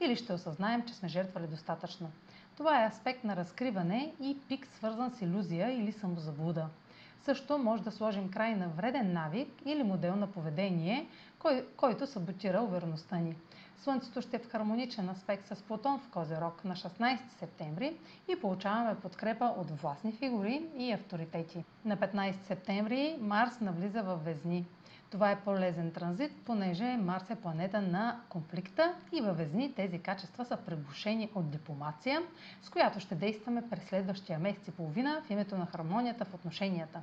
или ще осъзнаем, че сме жертвали достатъчно. Това е аспект на разкриване и пик свързан с иллюзия или самозаблуда. Също може да сложим край на вреден навик или модел на поведение, кой, който саботира увереността ни. Слънцето ще е в хармоничен аспект с Плутон в Козерог на 16 септември и получаваме подкрепа от властни фигури и авторитети. На 15 септември Марс навлиза в Везни. Това е полезен транзит, понеже Марс е планета на конфликта и във Везни тези качества са пребушени от дипломация, с която ще действаме през следващия месец и половина в името на хармонията в отношенията.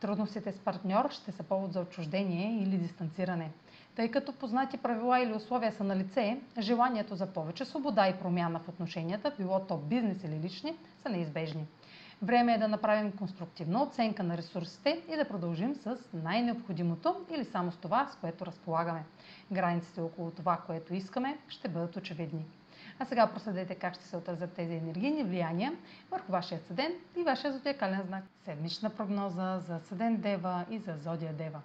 Трудностите с партньор ще са повод за отчуждение или дистанциране. Тъй като познати правила или условия са на лице, желанието за повече свобода и промяна в отношенията, било то бизнес или лични, са неизбежни. Време е да направим конструктивна оценка на ресурсите и да продължим с най-необходимото или само с това, с което разполагаме. Границите около това, което искаме, ще бъдат очевидни. А сега проследете как ще се отразят тези енергийни влияния върху вашия съден и вашия зодиакален знак. Седмична прогноза за съден Дева и за зодия Дева.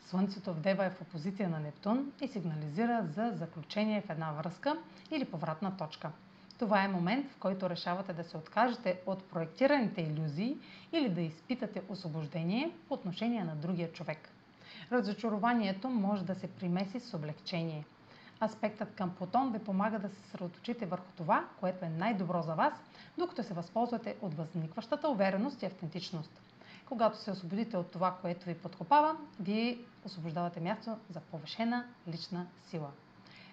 Слънцето в Дева е в опозиция на Нептун и сигнализира за заключение в една връзка или повратна точка. Това е момент, в който решавате да се откажете от проектираните иллюзии или да изпитате освобождение по отношение на другия човек. Разочарованието може да се примеси с облегчение. Аспектът към Плутон ви помага да се съсредоточите върху това, което е най-добро за вас, докато се възползвате от възникващата увереност и автентичност. Когато се освободите от това, което ви подкопава, вие освобождавате място за повишена лична сила.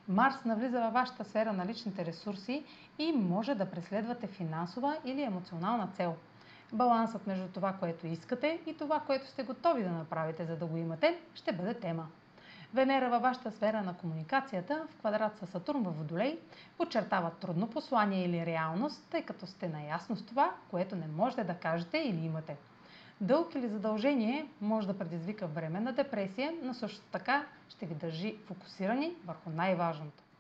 Марс навлиза във вашата сфера на личните ресурси и може да преследвате финансова или емоционална цел. Балансът между това, което искате и това, което сте готови да направите, за да го имате, ще бъде тема. Венера във вашата сфера на комуникацията в квадрат с Сатурн във Водолей подчертава трудно послание или реалност, тъй като сте наясно с това, което не можете да кажете или имате. Дълг или задължение може да предизвика временна депресия, но също така ще ви държи фокусирани върху най-важното.